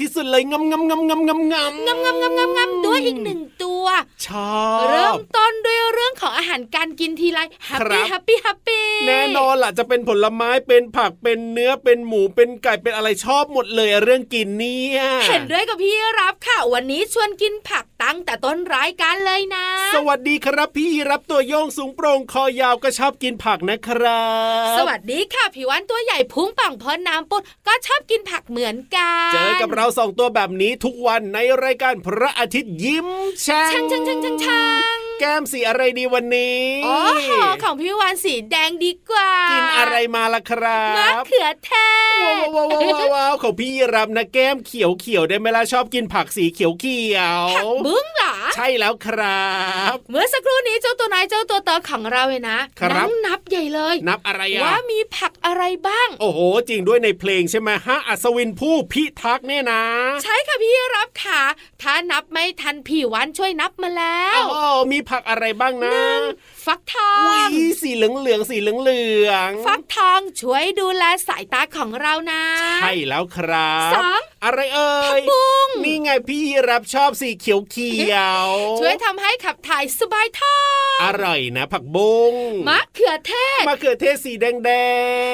ที่สุดเลยงำงำงำงำงำงำงำงำงำงำด้วยอีกหนึ่ง ตัวชอบเริ่มต้นด้วยเรื่องของอาหารการกินทีไรแฮปครัปี้บแฮปปี้แฮปปี้แน่นอนล่ะจะเป็นผลไม้เป็นผักเป็นเนื้อเป็นหมูเป็นไก่เป็นอะไรชอบหมดเลยเรื่องกินเนี่ยเห็นด้วยกับพี่รับค่ะ วันนี้ชวนกินผักตั้งแต่ต้นรายการเลยนะ สวัสดีครับพี่รับตัวโยงสูงโปร่งคอยาวก็ชอบกินผักนะครับ สวัสดีค่ะผิววันตัวใหญ่พุงป่องพอน้ำปุดก็ชอบกินผักเหมือนกัน เจอกับเราสองตัวแบบนี้ทุกวันในรายการพระอาทิตย์ยิ้มแช่ช่าง 탕탕탕탕탕 แก้มสีอะไรดีวันนี้โอ้โหของพี่วันสีแดงดีกว่ากิกินอะไรมาล่ะครัมะบเขือเทศว้าวว้าวว้าวว้าวว้าวของพี่รับนะแก้มเขียวเขียวๆได้ไหมล่ะชอบกินผักสีเขียวเขียวผักบุ้งเหรอใช่แล้วครับ เมื่อสักครู่นี้เจ้าตัวนายเจ้าตัวเตอของเราเลยนะครับนั่งนับใหญ่เลย นับอะไรอะว่ามีผักอะไรบ้าง โอ้โห จริงด้วยในเพลงใช่ไหมฮะอัศวินผู้พิทักษ์เนี่ยนะ ใช่ค่ะพี่รับค่ะ ถ้านับไม่ทันพี่วันช่วยนับมาแล้วอ้าวมีผักอะไรบ้างนะฟักทออุ้งยสีเหลืองเหลืองๆสีเหลืองเหลืองฟักทองช่วยดูแลสายตาของเรานะใช่แล้วครับสองอะไรเอ่ยบุ้งนี่ไงพี่รับชอบสีเขียวเขียวช่วยทำให้ขับถ่ายสบายท้องอร่อยนะ ผักบุ้งมะเขือเทศมะเขือเทศสีแดงแด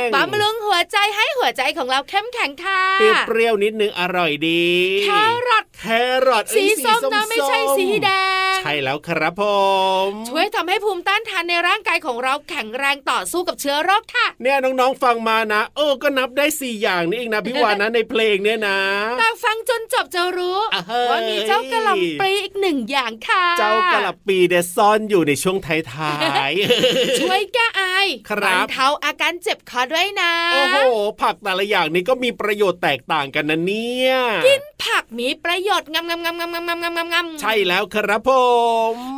งบำรุงหัวใจให้หัวใจของเราเข้มแข็งค่ะเปรี้ยวๆนิดนึงอร่อยดีแครอทแครอทเอ้สียส้มๆนะไม่ใช่สีแดงใใช่แล้วครับผม ช่วยทำให้ภูมิต้านทานในร่างกายของเราแข็งแรงต่อสู้กับเชื้อโรคค่ะ เนี่ยน้องๆฟังมานะโอ้ก็นับได้ 4 อย่างนี่เองนะพี่วานนะในเพลงเนี่ยนะต่ฟังจนจบจะรู้ว่ามีเจ้ากระหล่ำปลีอีกหนึ่งอย่างค่ะ เจ้ากระหล่ำปีเดซ่อนอยู่ในช่วงไท้ายช่วยแก้ไอครับเท้าอาการเจ็บคอด้วยนะ โอ้โห ผักแต่ละอย่างนี้ก็มีประโยชน์แตกต่างกันนะเนี่ย กินผักมีประโยชน์งามงามงามงามงามงามงามใช่แล้วครับผม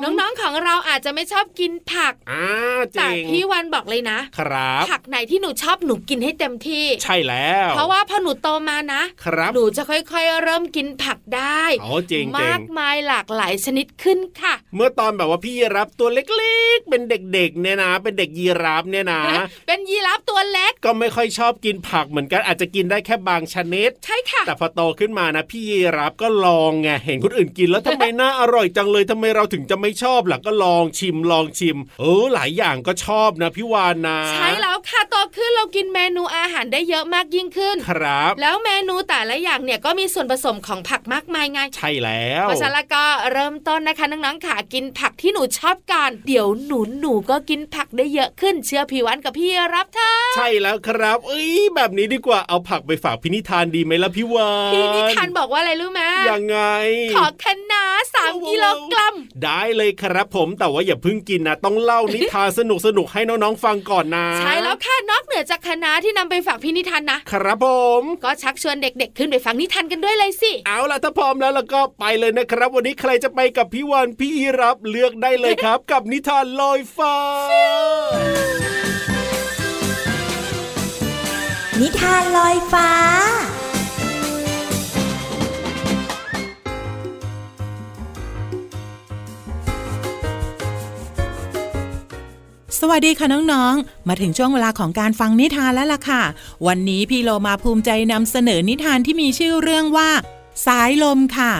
น้องๆของเราอาจจะไม่ชอบกินผักอ่าเจ๋แต่งพี่วันบอกเลยนะ ครับ ผักไหนที่หนูชอบหนูกินให้เต็มที่ ใช่แล้ว เพราะว่าพอหนูโตมานะ ครับ หนูจะค่อยๆ เริ่มกินผักได้อ๋อจริงๆมากมายหลากหลายชนิดขึ้นค่ะ เมื่อตอนแบบว่าพี่ยีรับตัวเล็กๆ เป็นเด็กๆเนี่ยนะ เป็นเด็กยีราฟเนี่ยนะ เป็นยีราฟตัวเล็กก็ไม่ค่อยชอบกินผักเหมือนกันอาจจะกินได้แค่บางชนิด ใช่ค่ะ แต่พอโตขึ้นมานะ พี่ยีรับก็ลองไงเห็นคนอื่นกินแล้วทำไมน่าอร่อยจังเลยทำไมเราถึงจะไม่ชอบล่ะก็ลองชิมลองชิม เออหลายอย่างก็ชอบนะพี่วานนะ ใช่แล้วค่ะโตขึ้นเรากินเมนูอาหารได้เยอะมากยิ่งขึ้น ครับ แล้วเมนูแต่ละอย่างเนี่ยก็มีส่วนผสมของผักมากมายไง ใช่แล้วเพราะฉะนั้นแล้วก็เริ่มต้นนะคะน้องๆค่ะกินผักที่หนูชอบกันเดี๋ยวหนูหนูก็กินผักได้เยอะขึ้นเชื่อพี่วันกับพี่รับเธอใช่แล้วครับ เอ้ยแบบนี้ดีกว่าเอาผักไปฝากพินิธานดีไหมล่ะพี่วานพี่นิทานบอกว่าอะไรรู้ไหมยังไง ขอคะน้าสามกิโลกรัม ได้เลยครับผมแต่ว่าอย่าเพิ่งกินนะต้องเล่านิทานสนุกสนุกๆให้น้องๆฟังก่อนนะ ใช่แล้วค่ะนอกเหนือจากคะน้าที่นำไปฝากพี่นิทานนะครับผมก็ชักชวนเด็กๆ ขึ้นไปฟังนิทานกันด้วยเลยสิ เอาล่ะถ้าพร้อมแล้วแล้วก็ไปเลยนะครับ วันนี้ใครจะไปกับพี่วานพี่ยีรับเลือกได้เลยครับ กับนิทานลอยฟ้า นิทานลอยฟ้า สวัสดีค่ะน้องๆ มาถึงช่วงเวลาของการฟังนิทานแล้วล่ะค่ะ วันนี้พี่โลมาภูมิใจนำเสนอนิทานที่มีชื่อเรื่องว่า สายลมค่ะ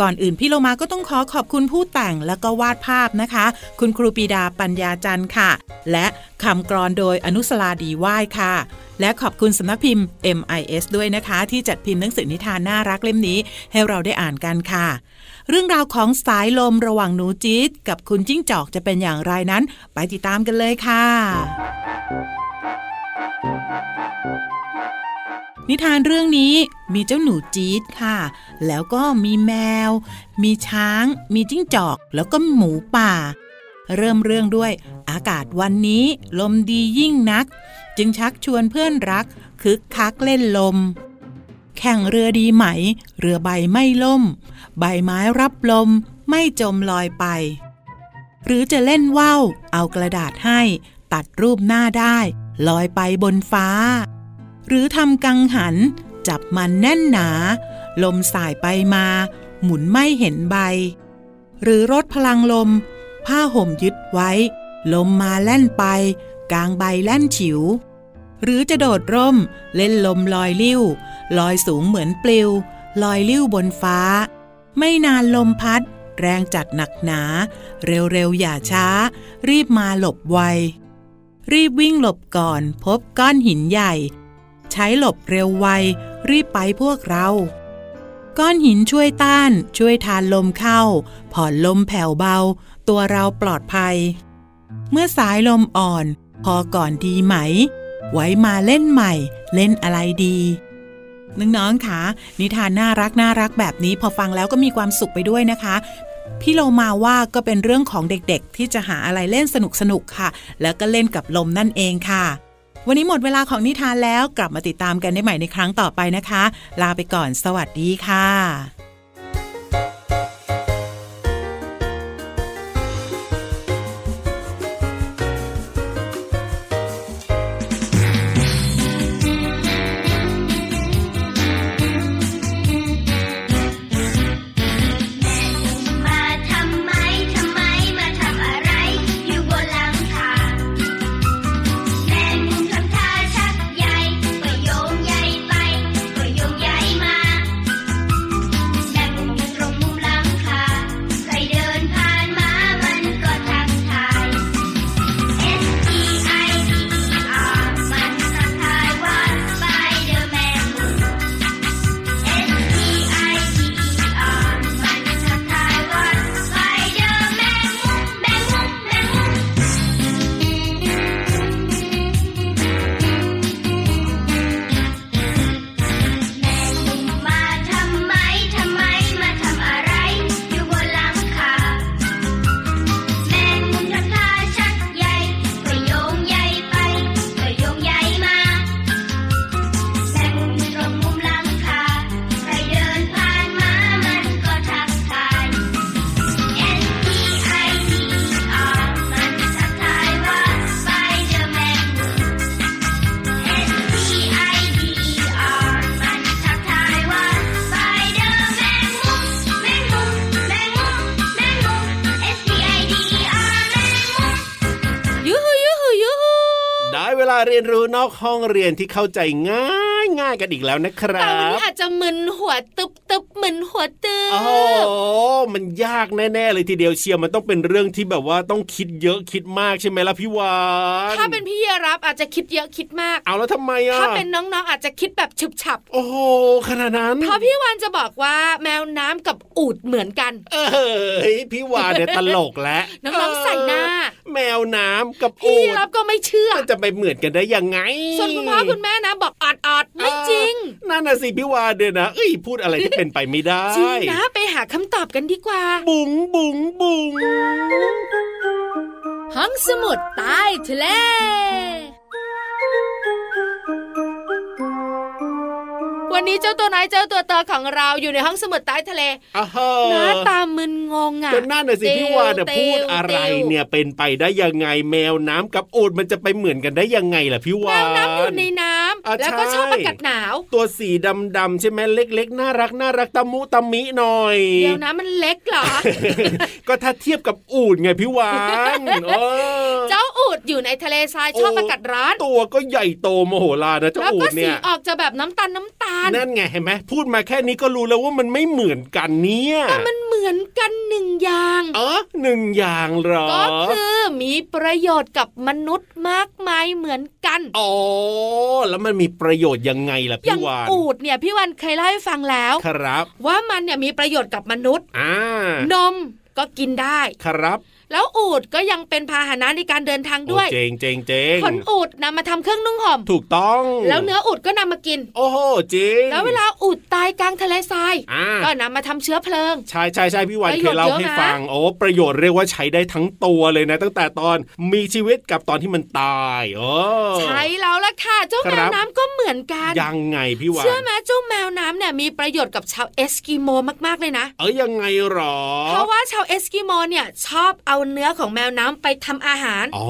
ก่อนอื่นพี่โลมาก็ต้องขอขอบคุณผู้แต่งและก็วาดภาพนะคะ คุณครูปีดาปัญญาจันทร์ค่ะ และคำกรอนโดยอนุสลาดีว่ายค่ะ และขอบคุณสำนักพิมพ์ MIS ด้วยนะคะ ที่จัดพิมพ์หนังสือนิทานน่ารักเล่มนี้ ให้เราได้อ่านกันค่ะ เรื่องราวของสายลมระหว่างหนูจี๊ดกับคุณจิ้งจอกจะเป็นอย่างไรนั้น ไปติดตามกันเลยค่ะ นิทานเรื่องนี้มีเจ้าหนูจี๊ดค่ะ แล้วก็มีแมว มีช้าง มีจิ้งจอก แล้วก็หมูป่า เริ่มเรื่องด้วย อากาศวันนี้ ลมดียิ่งนัก จึงชักชวนเพื่อนรักคึกคักเล่นลม แข่งเรือดีไหม เรือใบไม่ล่ม ใบไม้รับลม ไม่จมลอยไป หรือจะเล่นว่าวเอากระดาษให้ ตัดรูปหน้าได้ ลอยไปบนฟ้า หรือทำกังหัน จับมันแน่นหนา ลมสายไปมา หมุนไม่เห็นใบ หรือรถพลังลม ผ้าห่มยึดไว้ ลมมาแล่นไป กลางใบแล่นฉิว หรือจะโดดร่ม เล่นลมลอยลิ้ว ลอยสูงเหมือนปลิว ลอยลิ้วบนฟ้า ไม่นานลมพัด แรงจัดหนักหนา เร็วๆอย่าช้า รีบมาหลบไว รีบวิ่งหลบก่อนพบก้อนหินใหญ่ ใช้หลบเร็วไว รีบไปพวกเรา ก้อนหินช่วยต้าน ช่วยทานลมเข้า ผ่อนลมแผ่วเบา ตัวเราปลอดภัย เมื่อสายลมอ่อน พอก่อนดีไหม ไว้มาเล่นใหม่ เล่นอะไรดี น้องๆค่ะ นิทานน่ารักน่ารักแบบนี้พอฟังแล้วก็มีความสุขไปด้วยนะคะพี่โลมาว่าก็เป็นเรื่องของเด็กๆ ที่จะหาอะไรเล่นสนุกๆค่ะ แล้วก็เล่นกับลมนั่นเองค่ะ วันนี้หมดเวลาของนิทานแล้วกลับมาติดตามกันได้ใหม่ในครั้งต่อไปนะคะ ลาไปก่อนสวัสดีค่ะ เรียนรู้นอกห้องเรียนที่เข้าใจง่า ยง่ายกันอีกแล้วนะครัแต่วันบนี้อาจจะมึนหัวตึบตึบมึนหัวตึบโอ้โหมันยากแน่ๆเลยทีเดียวเชียร์มันต้องเป็นเรื่องที่แบบว่าต้องคิดเยอะคิดมากใช่ไหมล่ะพี่วานถ้าเป็นพี่รับอาจจะคิดเยอะคิดมาก เอาแล้วทำไมอะถ้าเป็นน้องๆอาจจะคิดแบบฉึบฉับ โอ้โหขนาดนั้นเพราะพี่วานจะบอกว่าแมวน้ำกับอูดเหมือนกัน เอ้ยพี่วานเนี่ยตลกแล้วน้องๆใส่หน้า แมวน้ำกับพี่อูฐรับก็ไม่เชื่อมันจะไปเหมือนกันได้ยังไงส่วนคุณพ่อคุณแม่นะบอกออดออดๆไม่จริงนั่นน่ะสิพี่วานเนี่ยนะเอ้ยพูดอะไรที่เป็นไปไม่ได้จริงนะไปหาคำตอบกันดีกว่า บุ๋งบุ๋งบุ๋งห้องสมุดใต้ทะเล วันนี้เจ้าตัวน้อยเจ้าตัวโตของเราอยู่ในห้องสมุดใต้ทะเลอ่าฮะหน้าตามึนงงอะก็นั่นน่ะสิพี่วานเนี่ยเตพูดอะไรตวเนี่ยเป็นไปได้ยังไงแมวน้ำกับอูดมันจะไปเหมือนกันได้ยังไงล่ะพี่แมวานวน้ำอยู่ในน้อะำแล้วก็ใช่ชอบอากาศหนาว ตัวสีดำๆใช่ไหมเล็ก ๆ น่ารักน่ารักตะมุตะมิหน่อยเดี๋ยวนะมันเล็กเหรอ ก็ถ้าเทียบกับอูดไงพี่วานเออเจ้าอูดอยู่ในทะเลทรายชอบโอ้อากาศร้อน ตัวก็ใหญ่โตโมโหลานนะเจ้าแล้วอูก็ดสีเนี่ยออกจะแบบน้ำตาลน้ำตาลนั่นไงเห็นไหมพูดมาแค่นี้ก็รู้แล้วว่ามันไม่เหมือนกันเนี่ยมันเหมือนกันหนึ่งอย่างเออหนึ่งอย่างเหรอ ก็คือมีประโยชน์กับมนุษย์มากมายเหมือนกันอ๋อแล้วมันมีประโยชน์ยังไงล่ะอพี่ย่างวานอูดเนี่ยพี่วันเคยเล่าให้ฟังแล้วครับ ว่ามันเนี่ยมีประโยชน์กับมนุษย์อ่านมก็กินได้ครับ แล้วอูดก็ยังเป็นพาหนะในการเดินทางด้วยโอ้เจงเจงเจงขนอูดนำมาทำเครื่องนุ่งห่ม ถูกต้อง แล้วเนื้ออูดก็นำมากิน โอ้โหจริง แล้วเวลาอูดตายกลางทะเลทรายอ่าก็นำมาทำเชื้อเพลิง ใช่ใช่ใช่พี่วันประเคโยชน์ยเล่าเยอะให้นะฟัง โอ้ประโยชน์เรียกว่าใช้ได้ทั้งตัวเลยนะ ตั้งแต่ตอนมีชีวิตกับตอนที่มันตายโอ้ใช่แล้วล่ะค่ะ เจ้าคแมรัวบน้ำก็เหมือนกัน ยังไงพี่วัน เชื่อไหมเจ้าแมวน้ำเนี่ยมีประโยชน์กับชาวเอสกิโมมากๆเลยนะ เอ้ยยังไงหรอ เพราะว่าชาวเอสกิโมเนี่ยชอบเอาเนื้อของแมวน้ำไปทำอาหารอ๋อ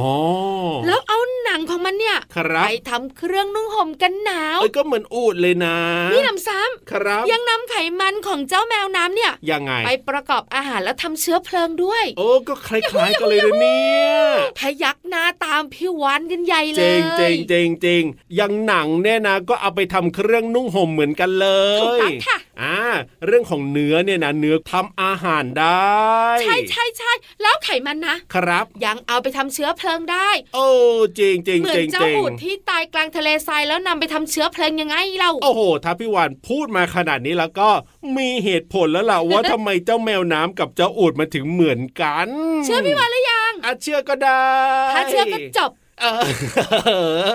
แล้วเอาหนังของมันเนี่ยครับไปทำเครื่องนุ่งห่มกันหนาวเอ้ยก็เหมือนอูดเลยนะนี่นำซ้ครับำยังนำไขมันของเจ้าแมวน้ำเนี่ยยังไง ไปประกอบอาหารแล้วทำเชื้อเพลิงด้วย โอ้ก็คล้ายๆกันเลยนะเนี่ยพยักหน้าตามพี่วานกันใหญ่เลเจยงเจงเจงเจงยังหนังเนี่ยนะ ก็เอาไปทำเครื่องนุ่งห่มเหมือนกันเลยถูกต้องค่ะ อ่าเรื่องของเนื้อเนี่ยนะเนื้อทำอาหารได้ ใช่ใช่ใช่แล้วไขมันนะครับ ยังเอาไปทำเชื้อเพลิงได้ โอ้จริงจริงเหมือจนริงเจ้าจริงอูดที่ตายกลางทะเลทรายแล้วนำไปทำเชื้อเพลิงยังไงเล่าโอ้โหถ้าพี่วานพูดมาขนาดนี้แล้วก็มีเหตุผลแล้วล่ะว่าทำไมเจ้าแมวน้ำกับเจ้าอูดมาถึงเหมือนกัน เชื่อพี่วานหรือยังอะเชื่อก็ได้ ถ้าเชื่อก็จบ เอ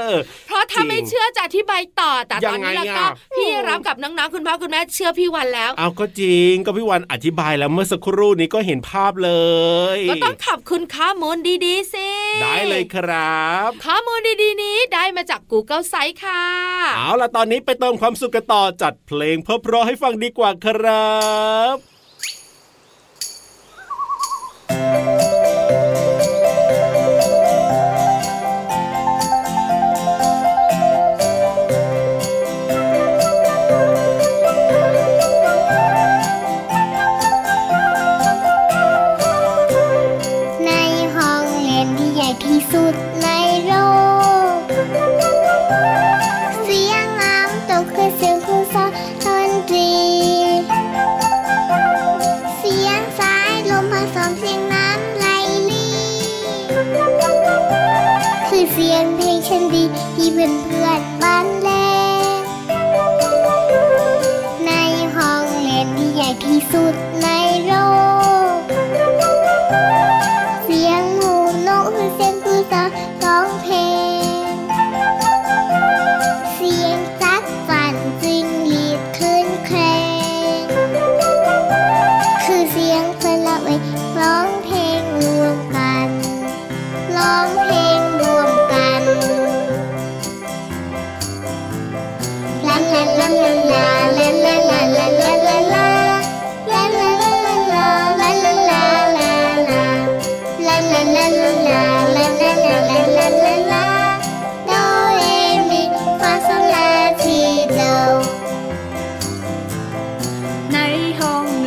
อเพราะถ้าจริงไม่เชื่อจะอธิบายต่อแต่ตอนนี้ยังไงแล้วก็อะพี่รับกับน้องๆคุณพ่อคุณแม่เชื่อพี่วันแล้ว เอาก็จริงก็พี่วันอธิบายแล้วเมื่อสักครู่นี้ก็เห็นภาพเลย ก็ต้องขอบคุณข้อมูลดีๆสิได้เลยครับ ข้อมูลดีๆนี้ได้มาจาก Google s i t e ค่ะ เอาล่ะตอนนี้ไปเติมความสุขกันต่อจัดเพลงเพราะๆให้ฟังดีกว่าครับ คือเสียงเพลงฉันดีที่เพื่อนเพื่อนบ้านแลงในห้องเรียนที่ใหญ่ที่สุดในโลก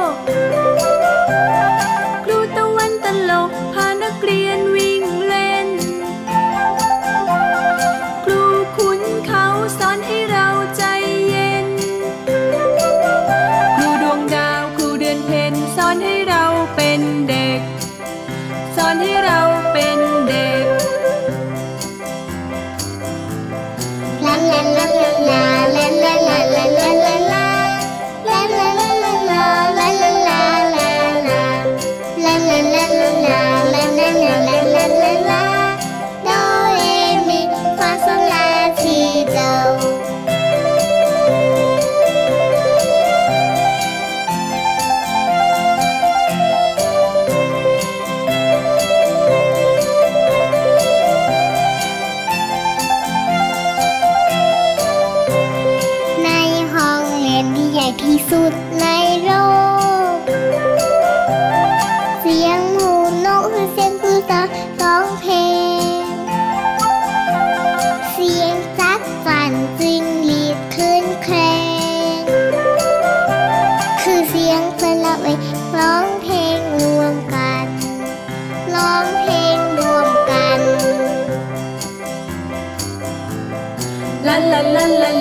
ก อนที่เราเป็นเด็ก ลาลาลาลาลาลาลาลาลา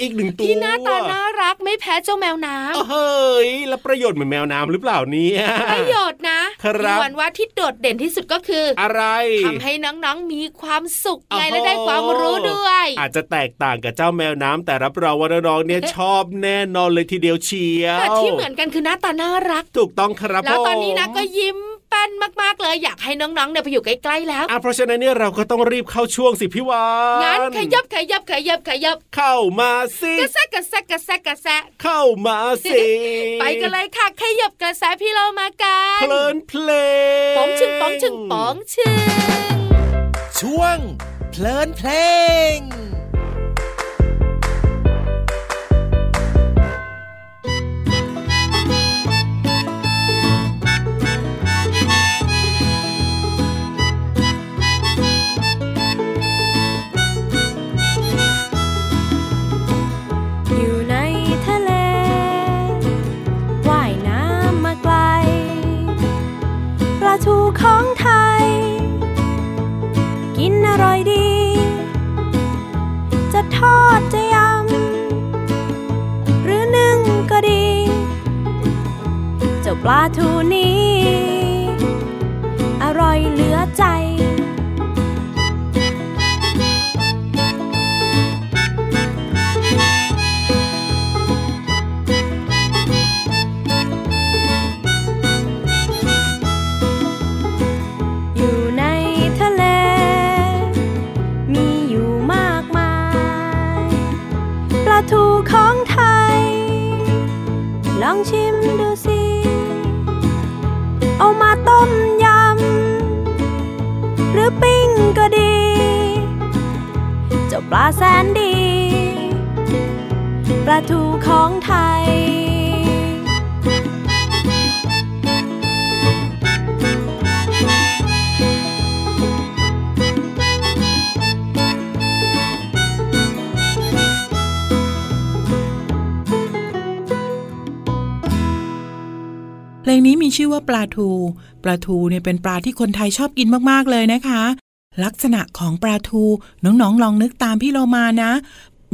อีกหนึ่งตัวที่หน้าตาน่ารักไม่แพ้เจ้าแมวน้ำเฮ้ยแล้วประโยชน์เหมือนแมวน้ำหรือเปล่าเนี่ยประโยชน์นะครับพี่วันว่าที่โดดเด่นที่สุดก็คือ อะไรทำให้น้องๆมีความสุขไงโอ้โหและได้ความรู้ด้วย อาจจะแตกต่างกับเจ้าแมวน้ำแต่รับรองว่าน้องๆเนี่ยชอบแน่นอนเลยทีเดียวเชียวแต่ที่เหมือนกันคือหน้าตาน่ารัก ถูกต้องครับแล้วตอนนี้นะผมก็ยิ้ม แป้นมากๆเลยอยากให้น้องๆเนี่ยไปอยู่ใกล้ๆแล้วอะเพราะฉะนั้นเนี่ยเราก็ต้องรีบเข้าช่วงสิพี่วานงั้นขยับขยับขยับขยับเข้ามาสิกระแซะกระแซะกระแซะกระแซะเข้ามาสิไปกันเลยค่ะขยับกระแสพี่เรามากันเพลินเพลงป๋องชึงป๋องชึงป๋องชึงช่วงเพลินเพลง ทูของไทย ลองชิมดูสิ เอามาต้มยำ หรือปิ้งก็ดี เจ้าปลาแสนดี ปลาทูของไทย เพลงนี้มีชื่อว่าปลาทู ปลาทูเนี่ยเป็นปลาที่คนไทยชอบกินมากๆเลยนะคะ ลักษณะของปลาทู น้องๆลองนึกตามพี่เรามานะ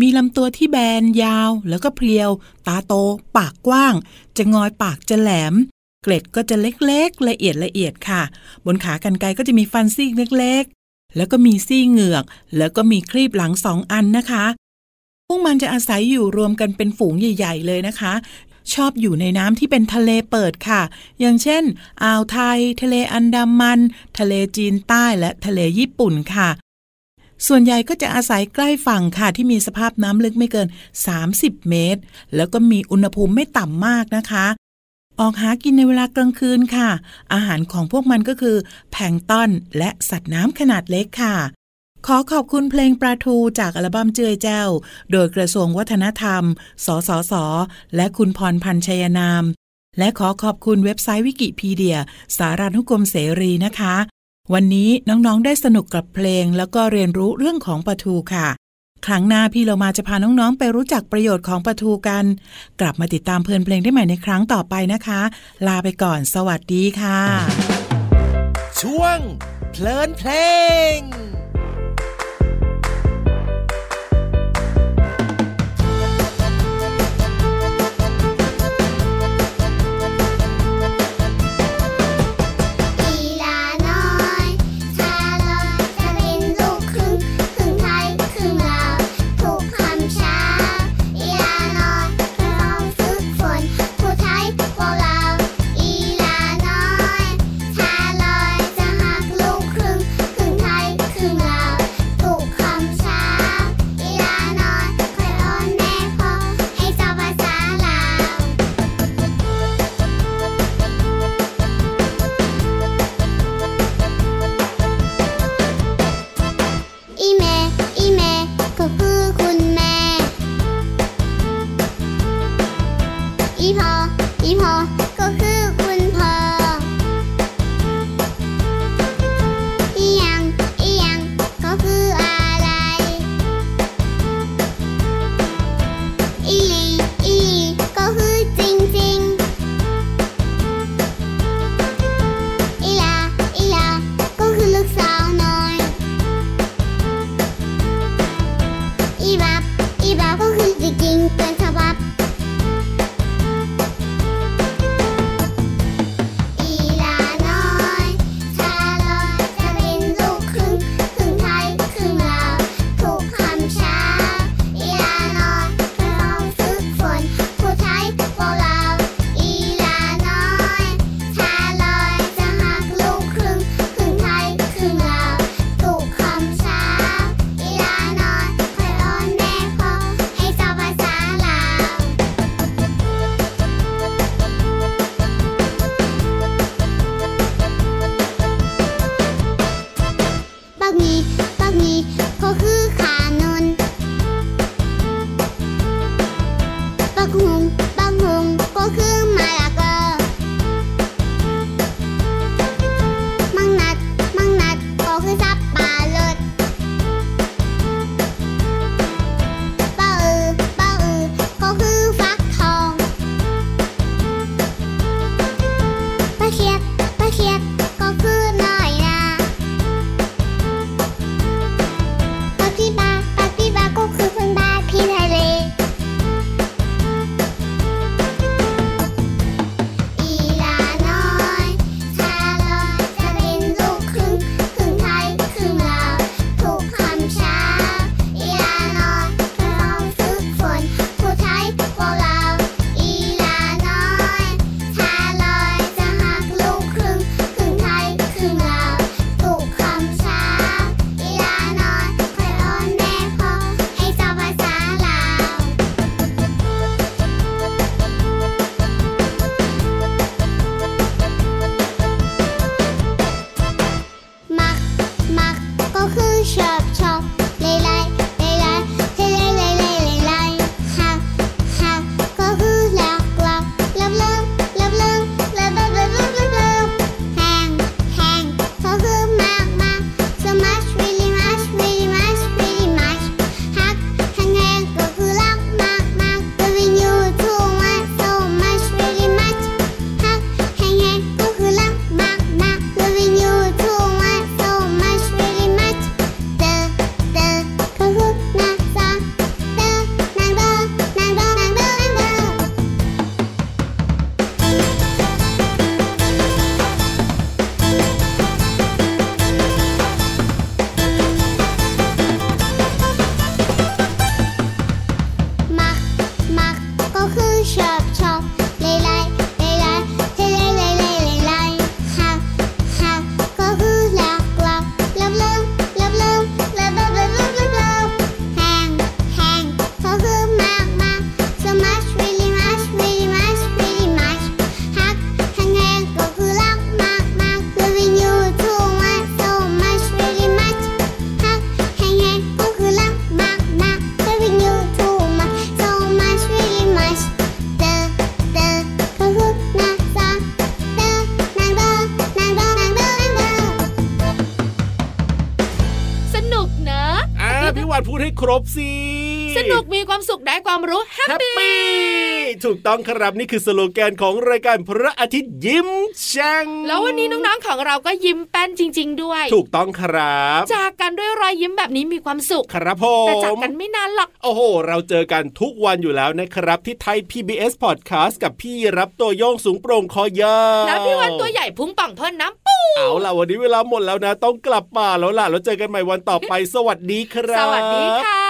มีลำตัวที่แบนยาว แล้วก็เพรียว ตาโต ปากกว้าง จะงอยปากจะแหลม เกล็ดก็จะเล็กๆ ละเอียดละเอียดค่ะ บนขากรรไกรก็จะมีฟันซี่เล็กๆ แล้วก็มีซี่เหงือก แล้วก็มีครีบหลังสองอันนะคะพวกมันจะอาศัยอยู่รวมกันเป็นฝูงใหญ่ ๆ เลยนะคะ ชอบอยู่ในน้ำที่เป็นทะเลเปิดค่ะ อย่างเช่น อ่าวไทย ทะเลอันดามัน ทะเลจีนใต้และทะเลญี่ปุ่นค่ะ ส่วนใหญ่ก็จะอาศัยใกล้ฝั่งค่ะ ที่มีสภาพน้ำลึกไม่เกิน 30 เมตร แล้วก็มีอุณหภูมิไม่ต่ำมากนะคะ ออกหากินในเวลากลางคืนค่ะ อาหารของพวกมันก็คือ แพงต้นและสัตว์น้ำขนาดเล็กค่ะ ขอขอบคุณเพลงปลาทูจากอัลบั้มเจือยเจ้าโดยกระทรวงวัฒนธรรม สสส และคุณพรพันธ์ชัยนาม และขอขอบคุณเว็บไซต์วิกิพีเดีย สารานุกรมเสรีนะคะ วันนี้น้องๆได้สนุกกับเพลง แล้วก็เรียนรู้เรื่องของปลาทูค่ะ ครั้งหน้าพี่เรามาจะพาน้องๆ ไปรู้จักประโยชน์ของปลาทูกัน กลับมาติดตามเพลินเพลงได้ใหม่ในครั้งต่อไปนะคะ ลาไปก่อน สวัสดีค่ะ ช่วง เพลินเพลง พี่วานพูดให้ครบสิ สนุกมีความสุขได้ความรู้แฮปแฮปปี้ปี้ถูกต้องครับนี่คือสโลแกนของรายการพระอาทิตย์ยิ้มแฉ่งแล้ววันนี้น้องๆของเราก็ยิ้มแป้นจริง ๆ ด้วย ถูกต้องครับ จากกันด้วยรอยยิ้มแบบนี้มีความสุขครับผแต่จากมกันไม่นานหรอกโอ้โห เราเจอกันทุกวันอยู่แล้วนะครับ ที่ไทย PBS Podcast กับพี่รับตัวโยงสูงโปร่งคอยาวแล้วพี่วันตัวใหญ่พุงป่องเพิ่นน้ำปูเอาล่ะวันนี้เวลาหมดแล้วนะ ต้องกลับป่าแล้วล่ะแล้วเจอกันใหม่วันต่อไป สวัสดีครับ สวัสดีค่ะ